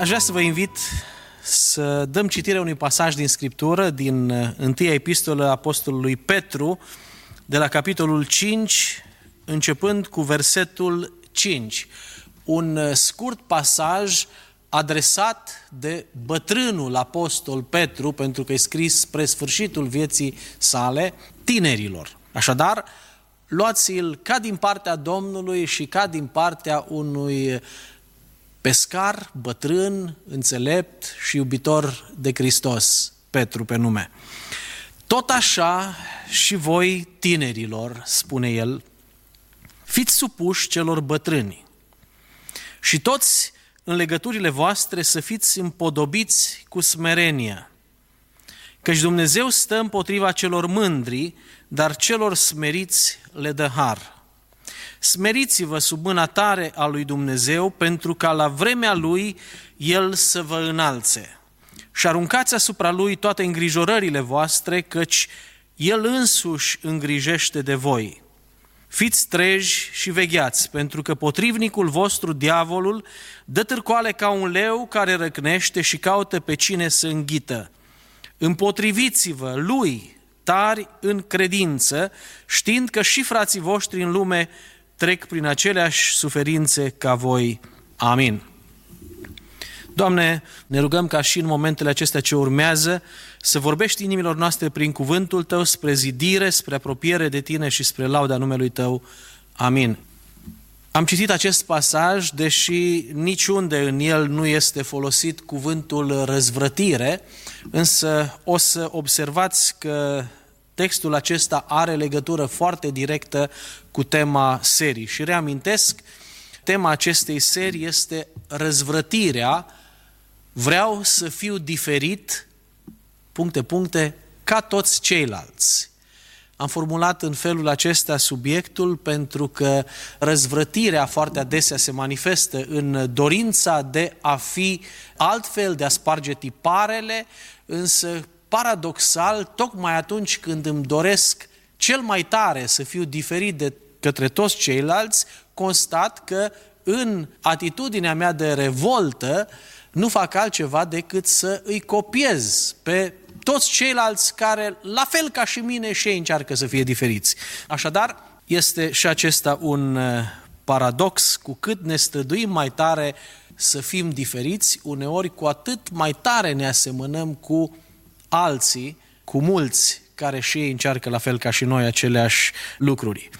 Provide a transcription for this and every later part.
Aș vrea să vă invit să dăm citire unui pasaj din Scriptură, din uh, întâia epistolă Apostolului Petru, de la capitolul 5, începând cu versetul 5. Un uh, scurt pasaj adresat de bătrânul apostol Petru, pentru că e scris spre sfârșitul vieții sale, tinerilor. Așadar, luați-l ca din partea Domnului și ca din partea unui pescar, bătrân, înțelept și iubitor de Hristos, Petru pe nume. Tot așa și voi, tinerilor, spune el, fiți supuși celor bătrâni și toți în legăturile voastre să fiți împodobiți cu smerenia, căci Dumnezeu stă împotriva celor mândri, dar celor smeriți le dă har. Smeriți-vă sub mâna tare a lui Dumnezeu, pentru ca la vremea lui El să vă înalțe. Și aruncați asupra lui toate îngrijorările voastre, căci El însuși îngrijește de voi. Fiți treji și vegheați, pentru că potrivnicul vostru, diavolul, dă târcoale ca un leu care răcnește și caută pe cine să înghită. Împotriviți-vă lui, tari în credință, știind că și frații voștri în lume trec prin aceleași suferințe ca voi. Amin. Doamne, ne rugăm ca și în momentele acestea ce urmează să vorbești inimilor noastre prin cuvântul Tău spre zidire, spre apropiere de Tine și spre lauda numelui Tău. Amin. Am citit acest pasaj, deși niciunde în el nu este folosit cuvântul răzvrătire, însă o să observați că textul acesta are legătură foarte directă cu tema serii. Și reamintesc, tema acestei serii este răzvrătirea, vreau să fiu diferit, puncte, puncte, ca toți ceilalți. Am formulat în felul acesta subiectul pentru că răzvrătirea foarte adesea se manifestă în dorința de a fi altfel, de a sparge tiparele, însă paradoxal, tocmai atunci când îmi doresc cel mai tare să fiu diferit de către toți ceilalți, constat că în atitudinea mea de revoltă nu fac altceva decât să îi copiez pe toți ceilalți care, la fel ca și mine, și ei încearcă să fie diferiți. Așadar, este și acesta un uh, paradox, cu cât ne străduim mai tare să fim diferiți, uneori cu atât mai tare ne asemănăm cu alții, cu mulți care și ei încearcă la fel ca și noi aceleași lucruri.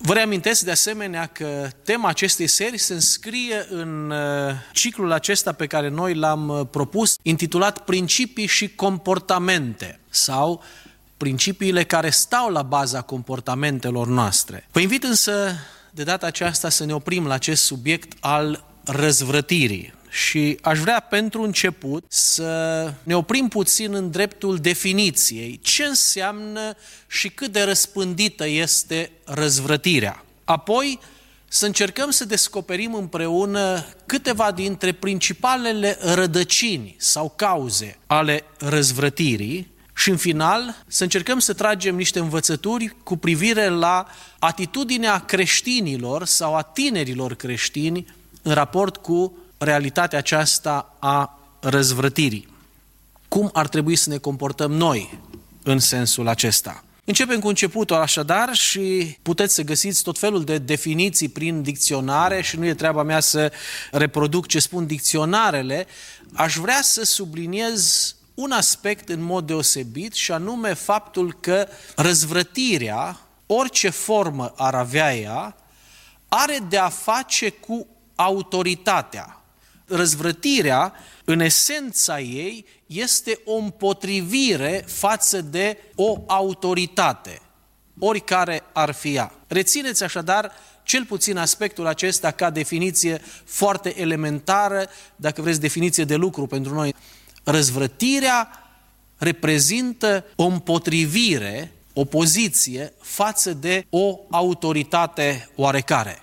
Vă reamintesc de asemenea că tema acestei serii se înscrie în uh, ciclul acesta pe care noi l-am uh, propus, intitulat Principii și comportamente sau principiile care stau la baza comportamentelor noastre. Vă invit însă de data aceasta să ne oprim la acest subiect al răzvrătirii. Și aș vrea pentru început să ne oprim puțin în dreptul definiției. Ce înseamnă și cât de răspândită este răzvrătirea. Apoi să încercăm să descoperim împreună câteva dintre principalele rădăcini sau cauze ale răzvrătirii și în final să încercăm să tragem niște învățături cu privire la atitudinea creștinilor sau a tinerilor creștini în raport cu realitatea aceasta a răzvrătirii. Cum ar trebui să ne comportăm noi în sensul acesta? Începem cu începutul așadar și puteți să găsiți tot felul de definiții prin dicționare și nu e treaba mea să reproduc ce spun dicționarele. Aș vrea să subliniez un aspect în mod deosebit și anume faptul că răzvrătirea, orice formă ar avea ea, are de a face cu autoritatea, răzvrătirea, în esența ei, este o împotrivire față de o autoritate, oricare ar fi ea. Rețineți așadar cel puțin aspectul acesta ca definiție foarte elementară, dacă vreți definiție de lucru pentru noi. Răzvrătirea reprezintă o împotrivire, opoziție față de o autoritate oarecare.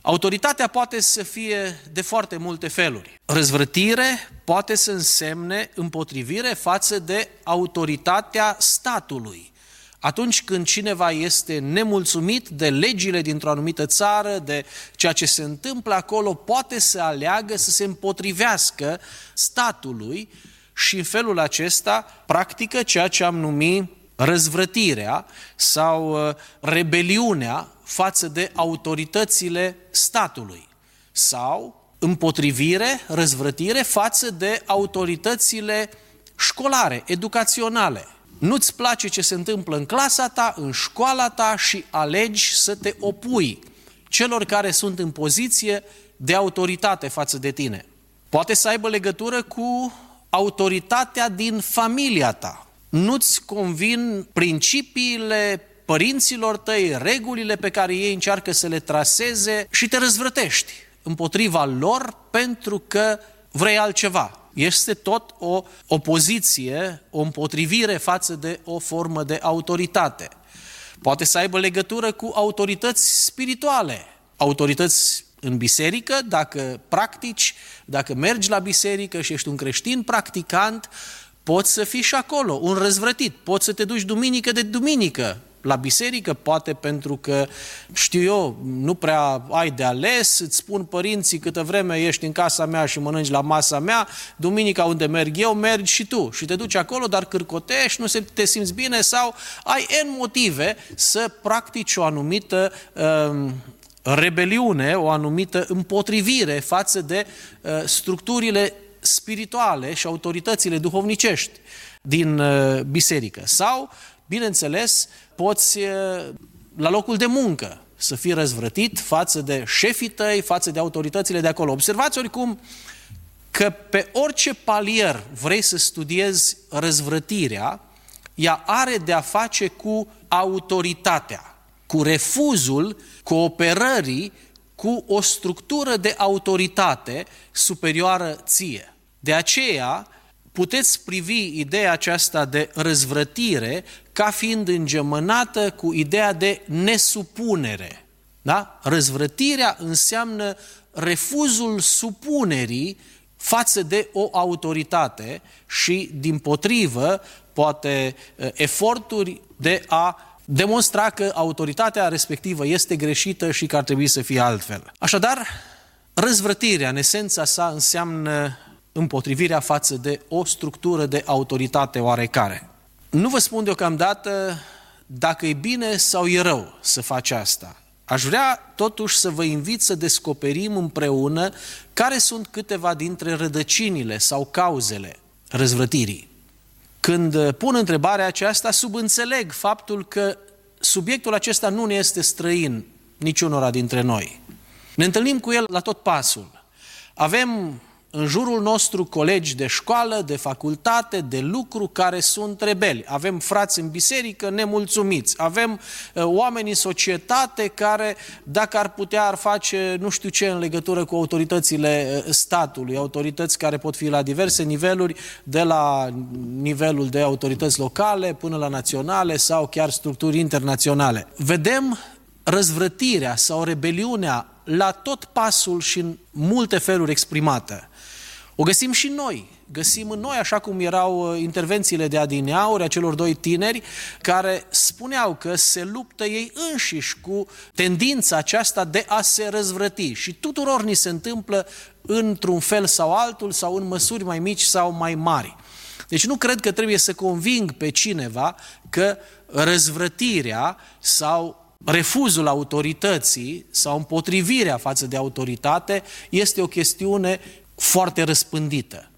Autoritatea poate să fie de foarte multe feluri. Răzvrătire poate să însemne împotrivire față de autoritatea statului. Atunci când cineva este nemulțumit de legile dintr-o anumită țară, de ceea ce se întâmplă acolo, poate să aleagă să se împotrivească statului și în felul acesta practică ceea ce am numit răzvrătirea sau uh, rebeliunea față de autoritățile statului sau împotrivire, răzvrătire față de autoritățile școlare, educaționale. Nu-ți place ce se întâmplă în clasa ta, în școala ta și alegi să te opui celor care sunt în poziție de autoritate față de tine. Poate să aibă legătură cu autoritatea din familia ta. Nu-ți convin principiile părinților tăi, regulile pe care ei încearcă să le traseze și te răzvrătești împotriva lor pentru că vrei altceva. Este tot o opoziție, o împotrivire față de o formă de autoritate. Poate să aibă legătură cu autorități spirituale, autorități în biserică, dacă practici, dacă mergi la biserică și ești un creștin practicant, poți să fii și acolo, un răzvrătit, poți să te duci duminică de duminică la biserică, poate pentru că, știu eu, nu prea ai de ales, îți spun părinții câtă vreme ești în casa mea și mănânci la masa mea, duminica unde merg eu, mergi și tu și te duci acolo, dar cârcotești, nu te simți bine sau ai N motive să practici o anumită uh, rebeliune, o anumită împotrivire față de uh, structurile spirituale și autoritățile duhovnicești din uh, biserică. Sau, bineînțeles, poți uh, la locul de muncă să fii răzvrătit față de șefii tăi, față de autoritățile de acolo. Observați oricum că pe orice palier vrei să studiezi răzvrătirea, ea are de a face cu autoritatea cu refuzul cooperării cu o structură de autoritate superioară ție. De aceea, puteți privi ideea aceasta de răzvrătire ca fiind îngemănată cu ideea de nesupunere. Da? Răzvrătirea înseamnă refuzul supunerii față de o autoritate și, din potrivă, poate eforturi de a demonstra că autoritatea respectivă este greșită și că ar trebui să fie altfel. Așadar, răzvrătirea, în esența sa, înseamnă împotrivirea față de o structură de autoritate oarecare. Nu vă spun deocamdată dacă e bine sau e rău să faci asta. Aș vrea totuși să vă invit să descoperim împreună care sunt câteva dintre rădăcinile sau cauzele răzvrătirii. Când pun întrebarea aceasta, subînțeleg faptul că subiectul acesta nu ne este străin niciunora dintre noi. Ne întâlnim cu el la tot pasul. Avem în jurul nostru colegi de școală, de facultate, de lucru care sunt rebeli. Avem frați în biserică nemulțumiți. Avem uh, oameni în societate care, dacă ar putea, ar face nu știu ce în legătură cu autoritățile uh, statului, autorități care pot fi la diverse niveluri, de la nivelul de autorități locale până la naționale sau chiar structuri internaționale. Vedem răzvrătirea sau rebeliunea la tot pasul și în multe feluri exprimată. O găsim și noi. Găsim în noi, așa cum erau uh, intervențiile de adineauri a celor doi tineri, care spuneau că se luptă ei înșiși cu tendința aceasta de a se răzvrăti. Și tuturor ni se întâmplă într-un fel sau altul, sau în măsuri mai mici sau mai mari. Deci nu cred că trebuie să conving pe cineva că răzvrătirea sau refuzul autorității sau împotrivirea față de autoritate este o chestiune foarte răspândită.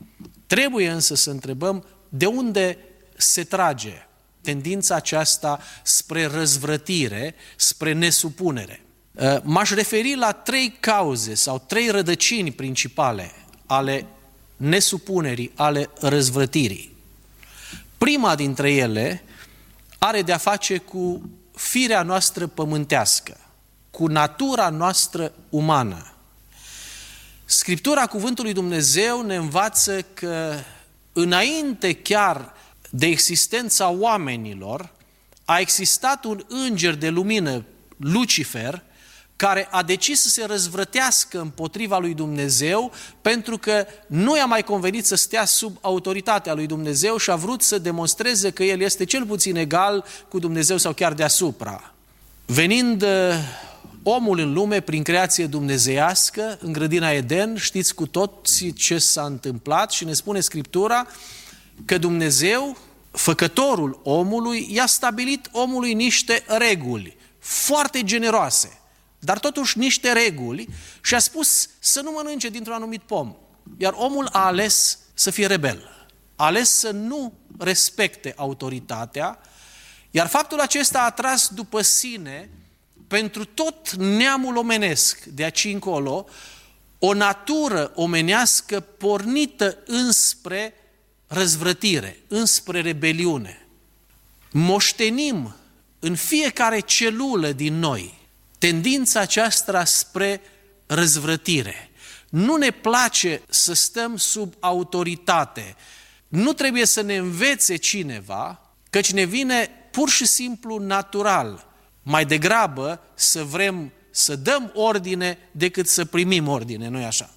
Trebuie însă să întrebăm de unde se trage tendința aceasta spre răzvrătire, spre nesupunere. Uh, m-aș referi la trei cauze sau trei rădăcini principale ale nesupunerii, ale răzvrătirii. Prima dintre ele are de a face cu firea noastră pământească, cu natura noastră umană. Scriptura Cuvântului Dumnezeu ne învață că înainte chiar de existența oamenilor, a existat un înger de lumină, Lucifer, care a decis să se răzvrătească împotriva lui Dumnezeu pentru că nu i-a mai convenit să stea sub autoritatea lui Dumnezeu și a vrut să demonstreze că el este cel puțin egal cu Dumnezeu sau chiar deasupra. Venind uh, omul în lume prin creație dumnezeiască, în grădina Eden, știți cu toți ce s-a întâmplat și ne spune Scriptura că Dumnezeu, făcătorul omului, i-a stabilit omului niște reguli foarte generoase dar totuși niște reguli și a spus să nu mănânce dintr-un anumit pom. Iar omul a ales să fie rebel, a ales să nu respecte autoritatea, iar faptul acesta a tras după sine pentru tot neamul omenesc de aici încolo o natură omenească pornită înspre răzvrătire, înspre rebeliune. Moștenim în fiecare celulă din noi tendința aceasta spre răzvrătire. Nu ne place să stăm sub autoritate. Nu trebuie să ne învețe cineva, căci ne vine pur și simplu natural. Mai degrabă să vrem să dăm ordine decât să primim ordine, nu-i așa?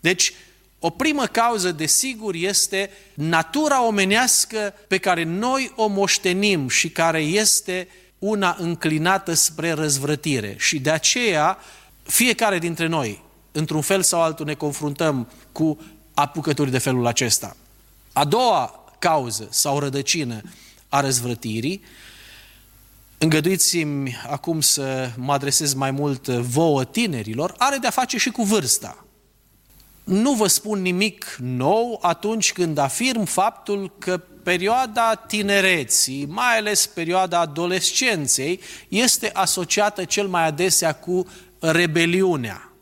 Deci, o primă cauză, desigur, este natura omenească pe care noi o moștenim și care este una înclinată spre răzvrătire și de aceea fiecare dintre noi, într-un fel sau altul, ne confruntăm cu apucături de felul acesta. A doua cauză sau rădăcină a răzvrătirii, îngăduiți-mi acum să mă adresez mai mult vouă tinerilor, are de-a face și cu vârsta. Nu vă spun nimic nou atunci când afirm faptul că perioada tinereții, mai ales perioada adolescenței, este asociată cel mai adesea cu rebeliunea.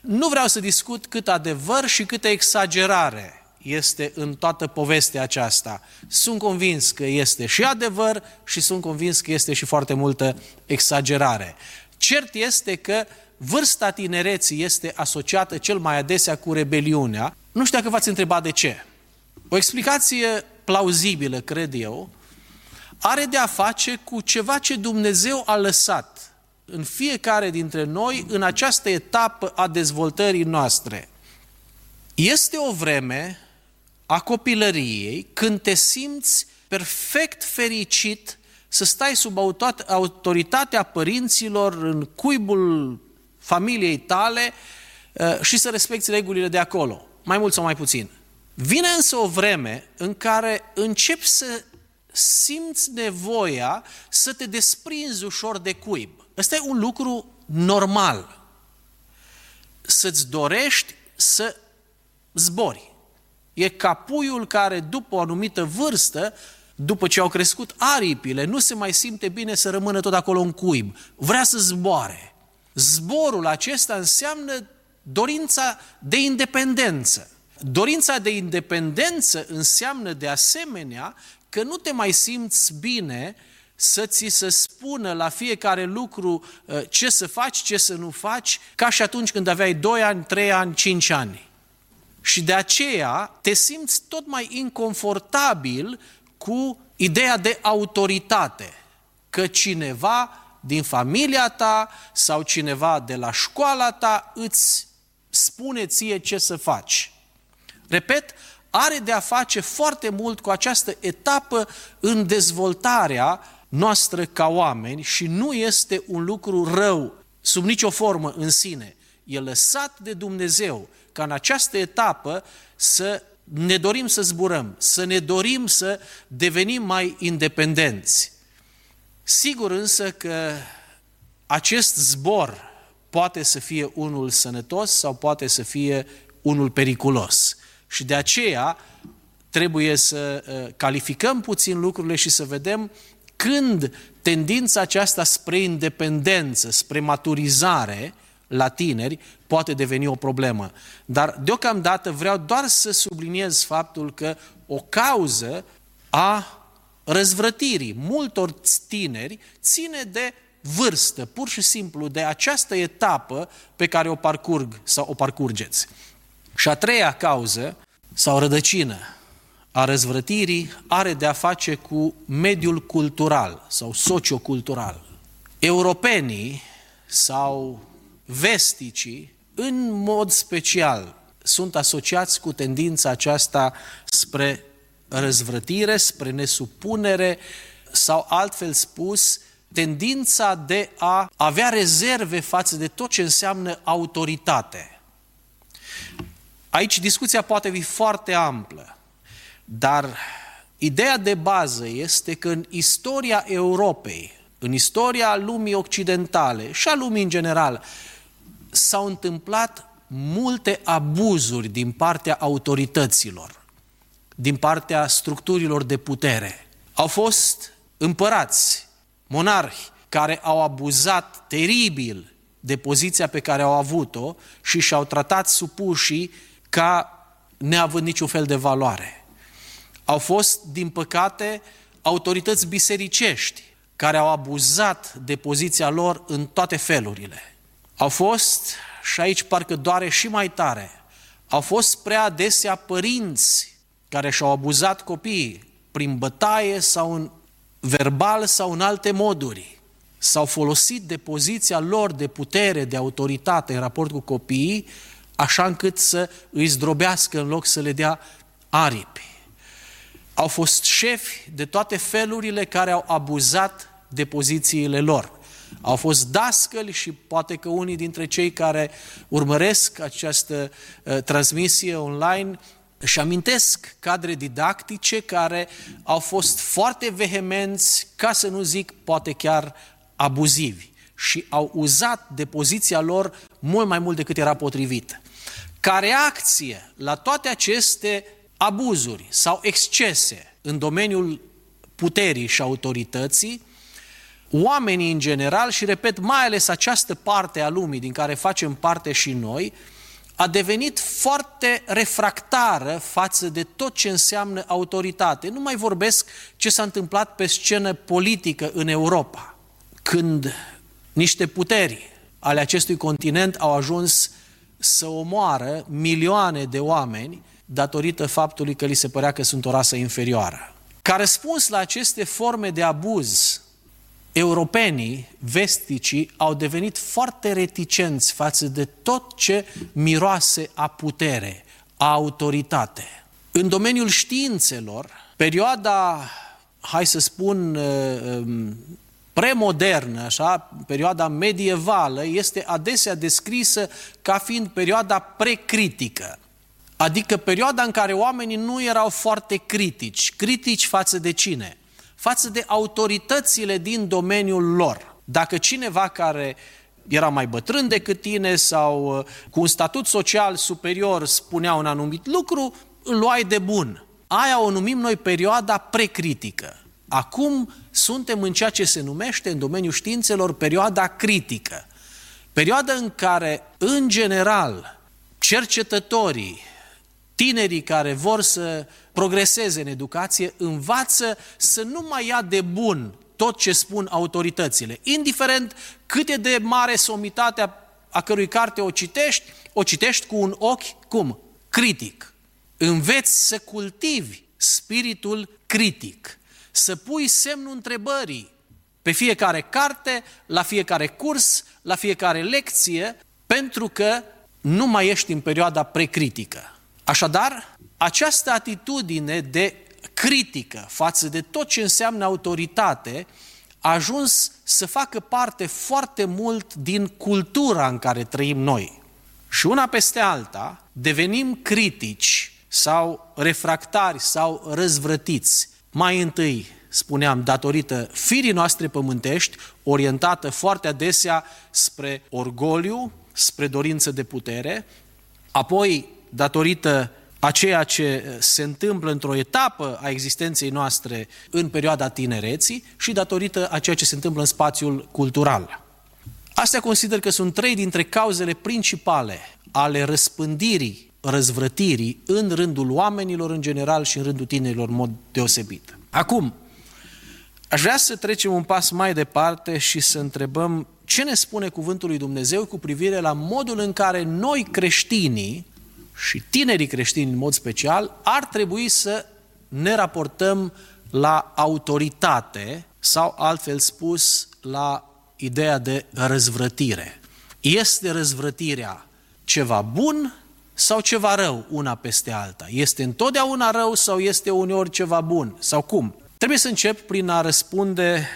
Nu vreau să discut cât adevăr și câtă exagerare este în toată povestea aceasta. Sunt convins că este și adevăr și sunt convins că este și foarte multă exagerare. Cert este că vârsta tinereții este asociată cel mai adesea cu rebeliunea. Nu știu dacă v-ați întrebat de ce. O explicație plauzibilă, cred eu, are de a face cu ceva ce Dumnezeu a lăsat în fiecare dintre noi în această etapă a dezvoltării noastre. Este o vreme a copilăriei când te simți perfect fericit să stai sub autoritatea părinților în cuibul familiei tale uh, și să respecti regulile de acolo, mai mult sau mai puțin. Vine însă o vreme în care începi să simți nevoia să te desprinzi ușor de cuib. Ăsta e un lucru normal. Să-ți dorești să zbori. E ca puiul care după o anumită vârstă, după ce au crescut aripile, nu se mai simte bine să rămână tot acolo în cuib. Vrea să zboare. Zborul acesta înseamnă dorința de independență. Dorința de independență înseamnă de asemenea că nu te mai simți bine să ți se spună la fiecare lucru uh, ce să faci, ce să nu faci, ca și atunci când aveai 2 ani, 3 ani, 5 ani. Și de aceea te simți tot mai inconfortabil cu ideea de autoritate, că cineva din familia ta sau cineva de la școala ta îți spune ție ce să faci. Repet, are de a face foarte mult cu această etapă în dezvoltarea noastră ca oameni și nu este un lucru rău sub nicio formă în sine. E lăsat de Dumnezeu ca în această etapă să ne dorim să zburăm, să ne dorim să devenim mai independenți. Sigur însă că acest zbor poate să fie unul sănătos sau poate să fie unul periculos. Și de aceea trebuie să uh, calificăm puțin lucrurile și să vedem când tendința aceasta spre independență, spre maturizare la tineri poate deveni o problemă. Dar deocamdată vreau doar să subliniez faptul că o cauză a răzvrătirii multor tineri ține de vârstă, pur și simplu de această etapă pe care o parcurg sau o parcurgeți. Și a treia cauză sau rădăcină a răzvrătirii are de a face cu mediul cultural sau sociocultural. Europenii sau vesticii, în mod special, sunt asociați cu tendința aceasta spre răzvrătire, spre nesupunere sau, altfel spus, tendința de a avea rezerve față de tot ce înseamnă autoritate. Aici discuția poate fi foarte amplă, dar ideea de bază este că în istoria Europei, în istoria lumii occidentale și a lumii în general, s-au întâmplat multe abuzuri din partea autorităților, din partea structurilor de putere. Au fost împărați, monarhi, care au abuzat teribil de poziția pe care au avut-o și și-au tratat supușii ca neavând niciun fel de valoare. Au fost, din păcate, autorități bisericești care au abuzat de poziția lor în toate felurile. Au fost, și aici parcă doare și mai tare, au fost prea adesea părinți care și-au abuzat copiii prin bătaie sau în verbal sau în alte moduri. S-au folosit de poziția lor de putere, de autoritate în raport cu copiii, așa încât să îi zdrobească în loc să le dea aripi. Au fost șefi de toate felurile care au abuzat de pozițiile lor. Au fost dascăli și poate că unii dintre cei care urmăresc această uh, transmisie online își amintesc cadre didactice care au fost foarte vehemenți, ca să nu zic poate chiar abuzivi și au uzat de poziția lor mult mai mult decât era potrivit. Ca reacție la toate aceste abuzuri sau excese în domeniul puterii și autorității, oamenii în general și, repet, mai ales această parte a lumii din care facem parte și noi, a devenit foarte refractară față de tot ce înseamnă autoritate. Nu mai vorbesc ce s-a întâmplat pe scenă politică în Europa, când niște puteri ale acestui continent au ajuns să omoară milioane de oameni datorită faptului că li se părea că sunt o rasă inferioară. Ca răspuns la aceste forme de abuz europenii, vesticii, au devenit foarte reticenți față de tot ce miroase a putere, a autoritate. În domeniul științelor, perioada, hai să spun, uh, um, premodernă, așa, perioada medievală, este adesea descrisă ca fiind perioada precritică. Adică perioada în care oamenii nu erau foarte critici. Critici față de cine? Față de autoritățile din domeniul lor. Dacă cineva care era mai bătrân decât tine sau uh, cu un statut social superior spunea un anumit lucru, îl luai de bun. Aia o numim noi perioada precritică. Acum suntem în ceea ce se numește în domeniul științelor perioada critică. Perioada în care, în general, cercetătorii, tinerii care vor să progreseze în educație, învață să nu mai ia de bun tot ce spun autoritățile. Indiferent cât e de mare somitatea a cărui carte o citești, o citești cu un ochi, cum? Critic. Înveți să cultivi spiritul critic, să pui semnul întrebării pe fiecare carte, la fiecare curs, la fiecare lecție, pentru că nu mai ești în perioada precritică. Așadar, această atitudine de critică față de tot ce înseamnă autoritate a ajuns să facă parte foarte mult din cultura în care trăim noi. Și una peste alta, devenim critici sau refractari sau răzvrătiți. Mai întâi, spuneam, datorită firii noastre pământești, orientată foarte adesea spre orgoliu, spre dorință de putere, apoi datorită a ceea ce se întâmplă într-o etapă a existenței noastre în perioada tinereții și datorită a ceea ce se întâmplă în spațiul cultural. Astea consider că sunt trei dintre cauzele principale ale răspândirii, răzvrătirii în rândul oamenilor în general și în rândul tinerilor în mod deosebit. Acum, aș vrea să trecem un pas mai departe și să întrebăm ce ne spune Cuvântul lui Dumnezeu cu privire la modul în care noi creștinii și tinerii creștini în mod special ar trebui să ne raportăm la autoritate sau, altfel spus, la ideea de răzvrătire. Este răzvrătirea ceva bun sau ceva rău una peste alta? Este întotdeauna rău sau este uneori ceva bun? Sau cum? Trebuie să încep prin a răspunde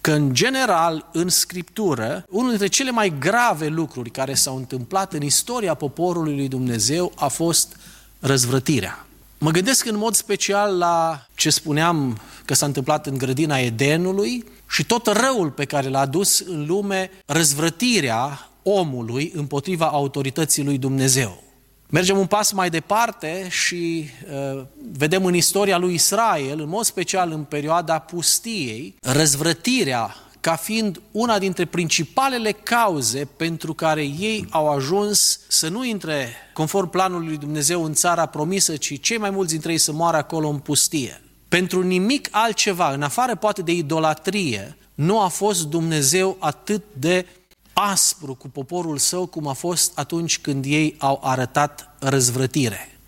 că, în general, în Scriptură, unul dintre cele mai grave lucruri care s-au întâmplat în istoria poporului lui Dumnezeu a fost răzvrătirea. Mă gândesc în mod special la ce spuneam că s-a întâmplat în grădina Edenului și tot răul pe care l-a dus în lume răzvrătirea omului împotriva autorității lui Dumnezeu. Mergem un pas mai departe și uh, vedem în istoria lui Israel, în mod special în perioada pustiei, răzvrătirea ca fiind una dintre principalele cauze pentru care ei au ajuns să nu intre conform planului lui Dumnezeu în țara promisă, ci cei mai mulți dintre ei să moară acolo în pustie. Pentru nimic altceva, în afară poate de idolatrie, nu a fost Dumnezeu atât de aspru cu poporul său cum a fost atunci când ei au arătat răzvrătire.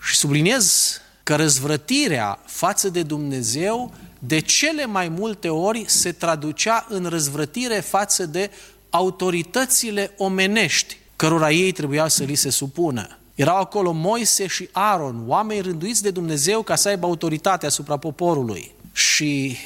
Și subliniez că răzvrătirea față de Dumnezeu de cele mai multe ori se traducea în răzvrătire față de autoritățile omenești, cărora ei trebuiau să li se supună. Erau acolo Moise și Aaron, oameni rânduiți de Dumnezeu ca să aibă autoritate asupra poporului. Și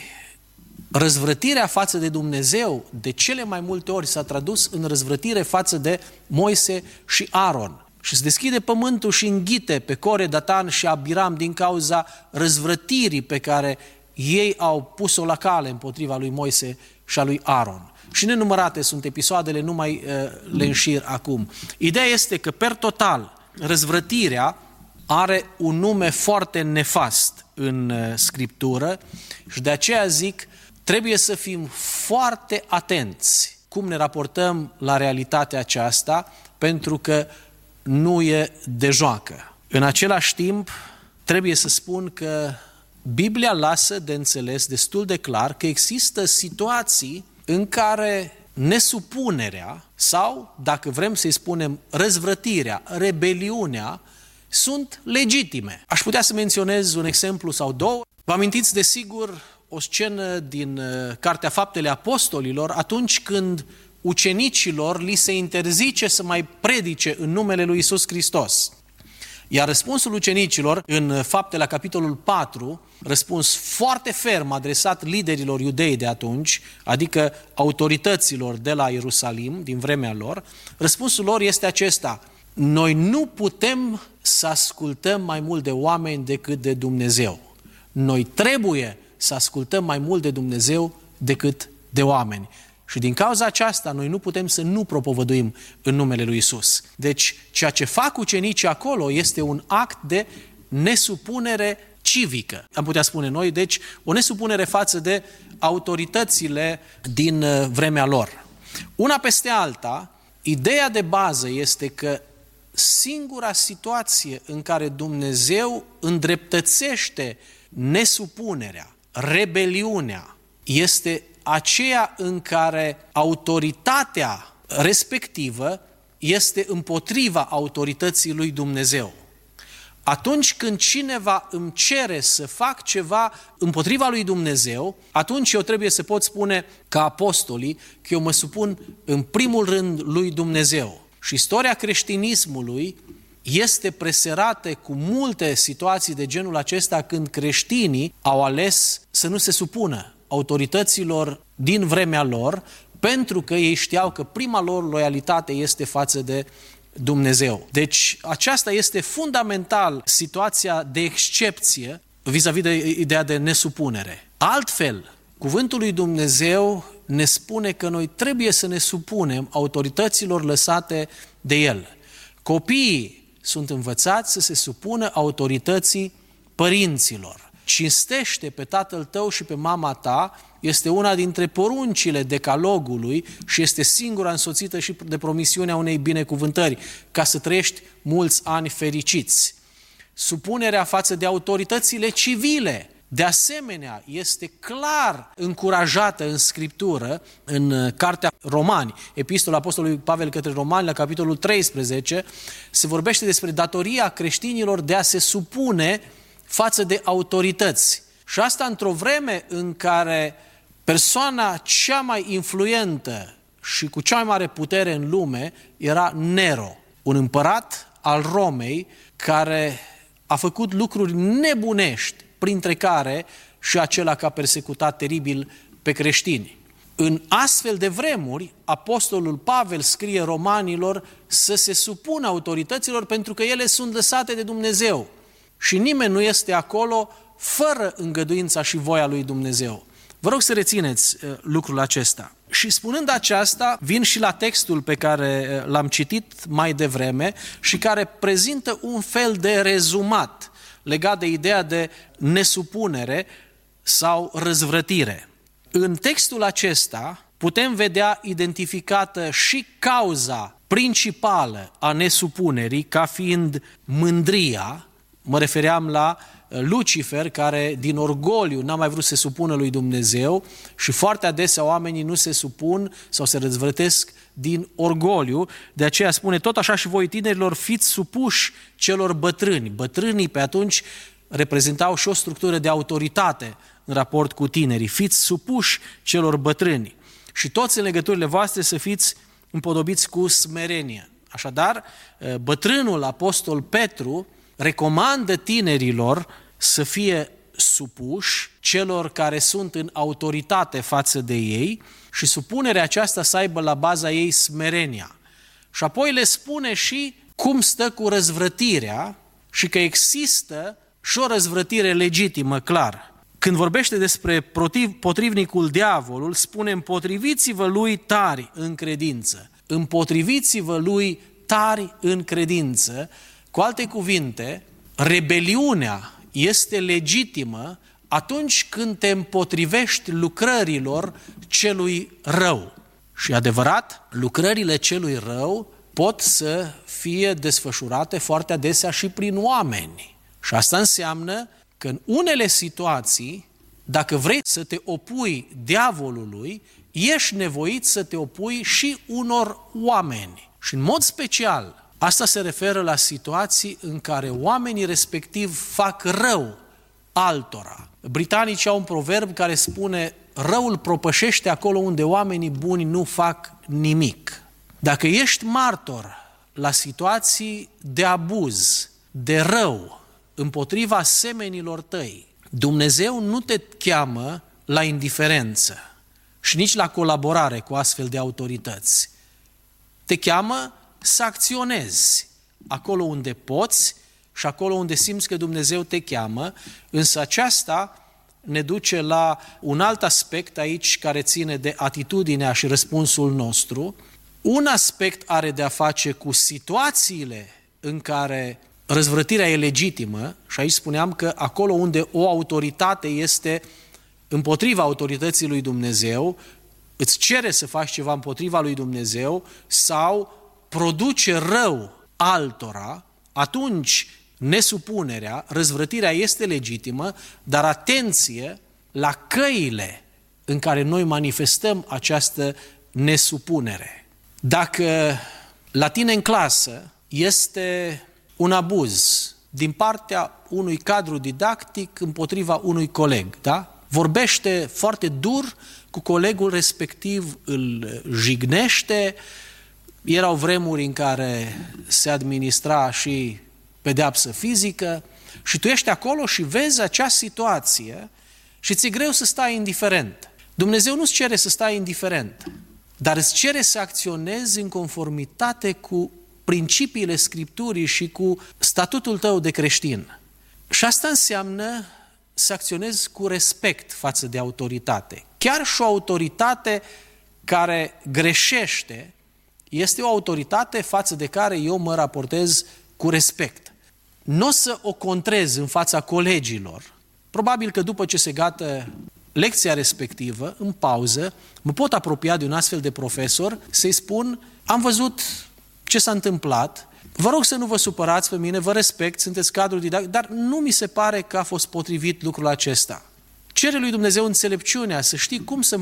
răzvrătirea față de Dumnezeu de cele mai multe ori s-a tradus în răzvrătire față de Moise și Aaron. Și se deschide pământul și înghite pe Core, Datan și Abiram din cauza răzvrătirii pe care ei au pus-o la cale împotriva lui Moise și a lui Aaron. Și nenumărate sunt episoadele, nu mai uh, le înșir acum. Ideea este că, per total, răzvrătirea are un nume foarte nefast în uh, Scriptură și de aceea zic Trebuie să fim foarte atenți cum ne raportăm la realitatea aceasta, pentru că nu e de joacă. În același timp, trebuie să spun că Biblia lasă de înțeles destul de clar că există situații în care nesupunerea sau, dacă vrem să-i spunem, răzvrătirea, rebeliunea, sunt legitime. Aș putea să menționez un exemplu sau două. Vă amintiți, desigur, o scenă din uh, Cartea Faptele Apostolilor, atunci când ucenicilor li se interzice să mai predice în numele lui Isus Hristos. Iar răspunsul ucenicilor în faptele la capitolul 4, răspuns foarte ferm adresat liderilor iudei de atunci, adică autorităților de la Ierusalim din vremea lor, răspunsul lor este acesta. Noi nu putem să ascultăm mai mult de oameni decât de Dumnezeu. Noi trebuie să ascultăm mai mult de Dumnezeu decât de oameni. Și din cauza aceasta noi nu putem să nu propovăduim în numele lui Isus. Deci ceea ce fac ucenicii acolo este un act de nesupunere civică, am putea spune noi, deci o nesupunere față de autoritățile din uh, vremea lor. Una peste alta, ideea de bază este că singura situație în care Dumnezeu îndreptățește nesupunerea rebeliunea este aceea în care autoritatea respectivă este împotriva autorității lui Dumnezeu. Atunci când cineva îmi cere să fac ceva împotriva lui Dumnezeu, atunci eu trebuie să pot spune ca apostolii că eu mă supun în primul rând lui Dumnezeu. Și istoria creștinismului este preserată cu multe situații de genul acesta când creștinii au ales să nu se supună autorităților din vremea lor, pentru că ei știau că prima lor loialitate este față de Dumnezeu. Deci aceasta este fundamental situația de excepție vis-a-vis de ideea de nesupunere. Altfel, cuvântul lui Dumnezeu ne spune că noi trebuie să ne supunem autorităților lăsate de El. Copiii sunt învățați să se supună autorității părinților. Cinstește pe tatăl tău și pe mama ta este una dintre poruncile decalogului și este singura însoțită și de promisiunea unei binecuvântări, ca să trăiești mulți ani fericiți. Supunerea față de autoritățile civile, de asemenea, este clar încurajată în Scriptură, în uh, Cartea Romani, Epistola Apostolului Pavel către Romani, la capitolul 13, se vorbește despre datoria creștinilor de a se supune față de autorități. Și asta într-o vreme în care persoana cea mai influentă și cu cea mai mare putere în lume era Nero, un împărat al Romei care a făcut lucruri nebunești, printre care și acela că a persecutat teribil pe creștini. În astfel de vremuri, apostolul Pavel scrie romanilor să se supună autorităților pentru că ele sunt lăsate de Dumnezeu și nimeni nu este acolo fără îngăduința și voia lui Dumnezeu. Vă rog să rețineți uh, lucrul acesta. Și spunând aceasta, vin și la textul pe care uh, l-am citit mai devreme și care prezintă un fel de rezumat legat de ideea de nesupunere sau răzvrătire. În textul acesta putem vedea identificată și cauza principală a nesupunerii ca fiind mândria, mă refeream la uh, Lucifer, care din orgoliu n-a mai vrut să se supună lui Dumnezeu și foarte adesea oamenii nu se supun sau se răzvrătesc din orgoliu, de aceea spune tot așa și voi tinerilor fiți supuși celor bătrâni. Bătrânii pe atunci reprezentau și o structură de autoritate în raport cu tinerii. Fiți supuși celor bătrâni și toți în legăturile voastre să fiți împodobiți cu smerenie. Așadar, bătrânul apostol Petru recomandă tinerilor să fie supuși celor care sunt în autoritate față de ei și supunerea aceasta să aibă la baza ei smerenia. Și apoi le spune și cum stă cu răzvrătirea și că există și o răzvrătire legitimă, clar. Când vorbește despre potrivnicul diavolul, spune împotriviți-vă lui tari în credință. Împotriviți-vă lui tari în credință. Cu alte cuvinte, rebeliunea este legitimă atunci când te împotrivești lucrărilor celui rău. Și adevărat, lucrările celui rău pot să fie desfășurate foarte adesea și prin oameni. Și asta înseamnă că în unele situații, dacă vrei să te opui diavolului, ești nevoit să te opui și unor oameni. Și în mod special, asta se referă la situații în care oamenii respectiv fac rău altora. Britanicii au un proverb care spune răul propășește acolo unde oamenii buni nu fac nimic. Dacă ești martor la situații de abuz, de rău, împotriva semenilor tăi, Dumnezeu nu te cheamă la indiferență și nici la colaborare cu astfel de autorități. Te cheamă să acționezi acolo unde poți și acolo unde simți că Dumnezeu te cheamă, însă aceasta ne duce la un alt aspect aici care ține de atitudinea și răspunsul nostru. Un aspect are de a face cu situațiile în care răzvrătirea e legitimă și aici spuneam că acolo unde o autoritate este împotriva autorității lui Dumnezeu, îți cere să faci ceva împotriva lui Dumnezeu sau produce rău altora, atunci nesupunerea, răzvrătirea este legitimă, dar atenție la căile în care noi manifestăm această nesupunere. Dacă la tine în clasă este un abuz din partea unui cadru didactic împotriva unui coleg, da? Vorbește foarte dur cu colegul respectiv, îl jignește, erau vremuri în care se administra și pedeapsă fizică și tu ești acolo și vezi acea situație și ți-e greu să stai indiferent. Dumnezeu nu-ți cere să stai indiferent, dar îți cere să acționezi în conformitate cu principiile Scripturii și cu statutul tău de creștin. Și asta înseamnă să acționezi cu respect față de autoritate. Chiar și o autoritate care greșește este o autoritate față de care eu mă raportez cu respect. Nu o să o contrez în fața colegilor. Probabil că după ce se gata lecția respectivă, în pauză, mă pot apropia de un astfel de profesor să-i spun am văzut ce s-a întâmplat, vă rog să nu vă supărați pe mine, vă respect, sunteți cadrul didactic, dar nu mi se pare că a fost potrivit lucrul acesta. Cere lui Dumnezeu înțelepciunea să știi cum să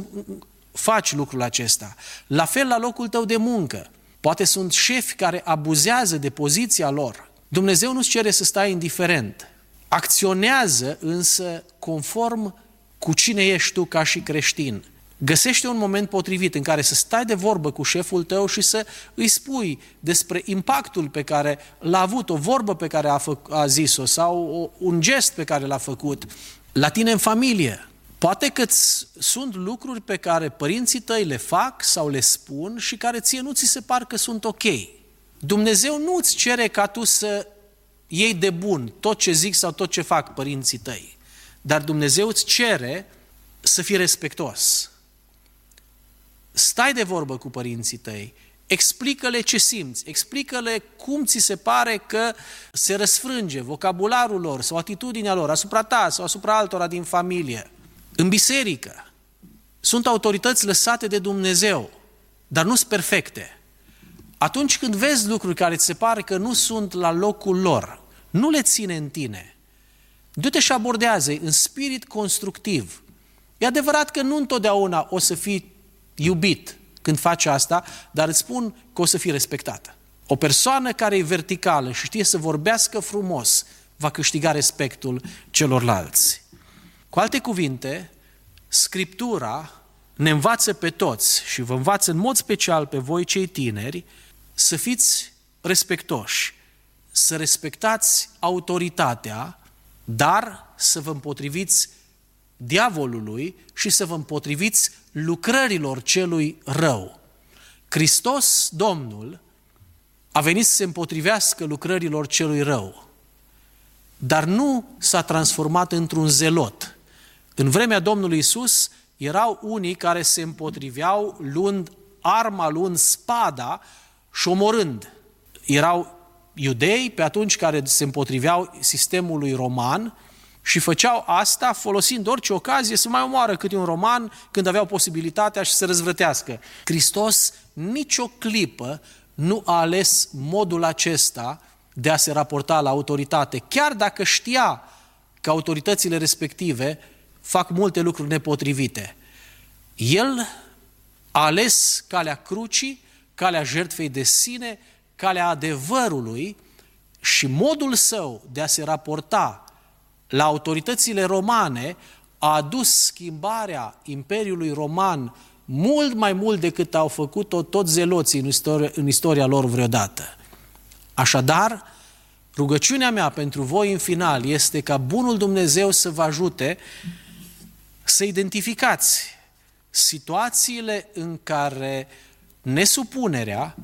faci lucrul acesta. La fel la locul tău de muncă. Poate sunt șefi care abuzează de poziția lor. Dumnezeu nu-ți cere să stai indiferent. acționează însă conform cu cine ești tu ca și creștin. Găsește un moment potrivit în care să stai de vorbă cu șeful tău și să îi spui despre impactul pe care l-a avut, o vorbă pe care a, fă, a zis-o sau un gest pe care l-a făcut la tine în familie. Poate că sunt lucruri pe care părinții tăi le fac sau le spun și care ție nu ți se par că sunt ok. Dumnezeu nu îți cere ca tu să iei de bun tot ce zic sau tot ce fac părinții tăi. Dar Dumnezeu îți cere să fii respectos. Stai de vorbă cu părinții tăi, explică-le ce simți, explică-le cum ți se pare că se răsfrânge vocabularul lor sau atitudinea lor asupra ta sau asupra altora din familie. În biserică sunt autorități lăsate de Dumnezeu, dar nu sunt perfecte. Atunci când vezi lucruri care ți se pare că nu sunt la locul lor, nu le ține în tine. Du-te și abordează în spirit constructiv. E adevărat că nu întotdeauna o să fii iubit când faci asta, dar îți spun că o să fii respectată. O persoană care e verticală și știe să vorbească frumos, va câștiga respectul celorlalți. Cu alte cuvinte, Scriptura ne învață pe toți și vă învață în mod special pe voi cei tineri să fiți respectoși, să respectați autoritatea, dar să vă împotriviți diavolului și să vă împotriviți lucrărilor celui rău. Hristos, Domnul, a venit să se împotrivească lucrărilor celui rău, dar nu s-a transformat într-un zelot. În vremea Domnului Isus erau unii care se împotriveau luând arma, luând spada și omorând. Erau iudei pe atunci care se împotriveau sistemului roman și făceau asta folosind orice ocazie să mai omoară câte un roman când aveau posibilitatea și să răzvrătească. Hristos nicio clipă nu a ales modul acesta de a se raporta la autoritate, chiar dacă știa că autoritățile respective fac multe lucruri nepotrivite. El a ales calea crucii, calea jertfei de sine, calea adevărului și modul său de a se raporta la autoritățile romane a adus schimbarea Imperiului Roman mult mai mult decât au făcut-o toți zeloții în istoria, în istoria lor vreodată. Așadar, rugăciunea mea pentru voi în final este ca Bunul Dumnezeu să vă ajute să identificați situațiile în care nesupunerea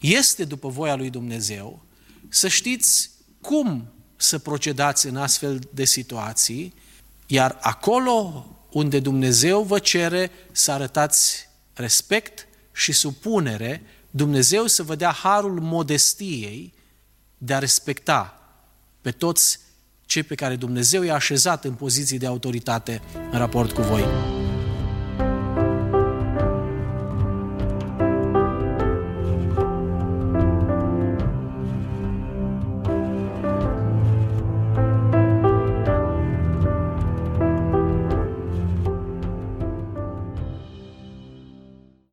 este după voia lui Dumnezeu, să știți cum să procedați în astfel de situații, iar acolo unde Dumnezeu vă cere să arătați respect și supunere, Dumnezeu să vă dea harul modestiei de a respecta pe toți cei pe care Dumnezeu i-a așezat în poziții de autoritate în raport cu voi.